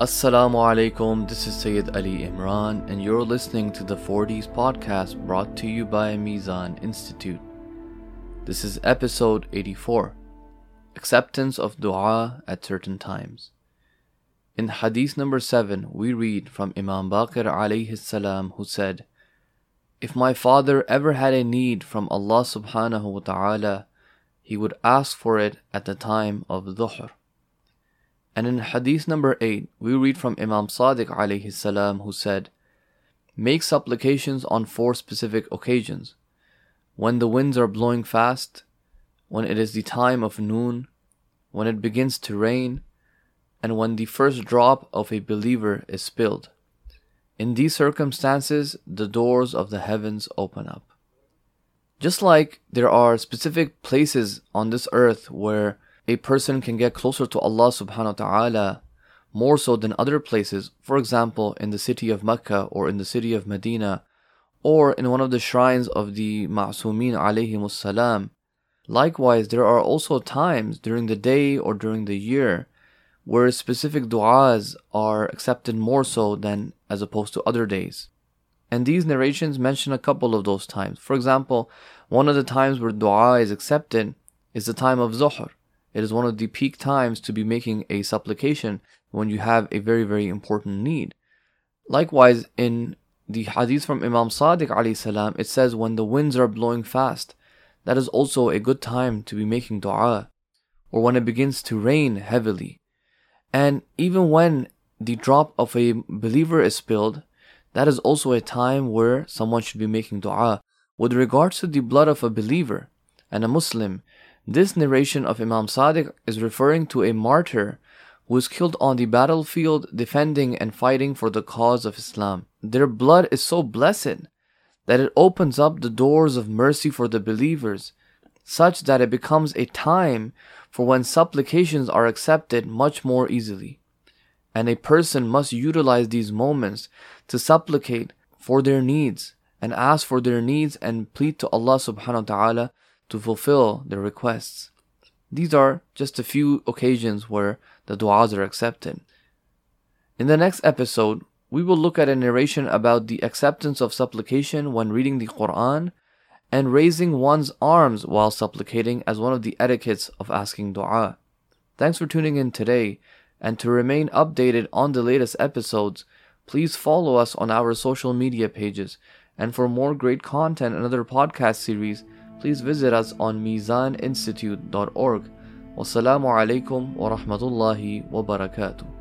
Assalamu alaikum, this is Sayyid Ali Imran, and you're listening to the 40s podcast brought to you by Mizan Institute. This is episode 84 Acceptance of Dua at Certain Times. In Hadith number 7, we read from Imam Baqir alayhi salam, who said, If my father ever had a need from Allah subhanahu wa ta'ala, he would ask for it at the time of Dhuhr. And in Hadith number 8, we read from Imam Sadiq alayhi salam who said, Make supplications on four specific occasions. When the winds are blowing fast, when it is the time of noon, when it begins to rain, and when the first drop of a believer is spilled. In these circumstances, the doors of the heavens open up. Just like there are specific places on this earth where a person can get closer to Allah subhanahu wa ta'ala more so than other places, for example, in the city of Mecca or in the city of Medina, or in one of the shrines of the Ma'sumin alayhimus salam. Likewise, there are also times during the day or during the year where specific du'as are accepted more so than as opposed to other days. And these narrations mention a couple of those times. For example, one of the times where du'a is accepted is the time of Zuhr. It is one of the peak times to be making a supplication when you have a very, very important need. Likewise, in the hadith from Imam Sadiq salam, it says when the winds are blowing fast, that is also a good time to be making dua. Or when it begins to rain heavily. And even when the drop of a believer is spilled, that is also a time where someone should be making dua. With regards to the blood of a believer and a Muslim, this narration of Imam Sadiq is referring to a martyr who was killed on the battlefield defending and fighting for the cause of Islam. Their blood is so blessed that it opens up the doors of mercy for the believers, such that it becomes a time for when supplications are accepted much more easily. And a person must utilize these moments to supplicate for their needs and ask for their needs and plead to Allah subhanahu wa ta'ala to fulfill their requests. These are just a few occasions where the du'as are accepted. In the next episode, we will look at a narration about the acceptance of supplication when reading the Quran and raising one's arms while supplicating as one of the etiquettes of asking dua. Thanks for tuning in today, and to remain updated on the latest episodes, please follow us on our social media pages. And for more great content and other podcast series, please visit us on mizaninstitute.org. Wassalamu alaikum wa rahmatullahi wa barakatuh.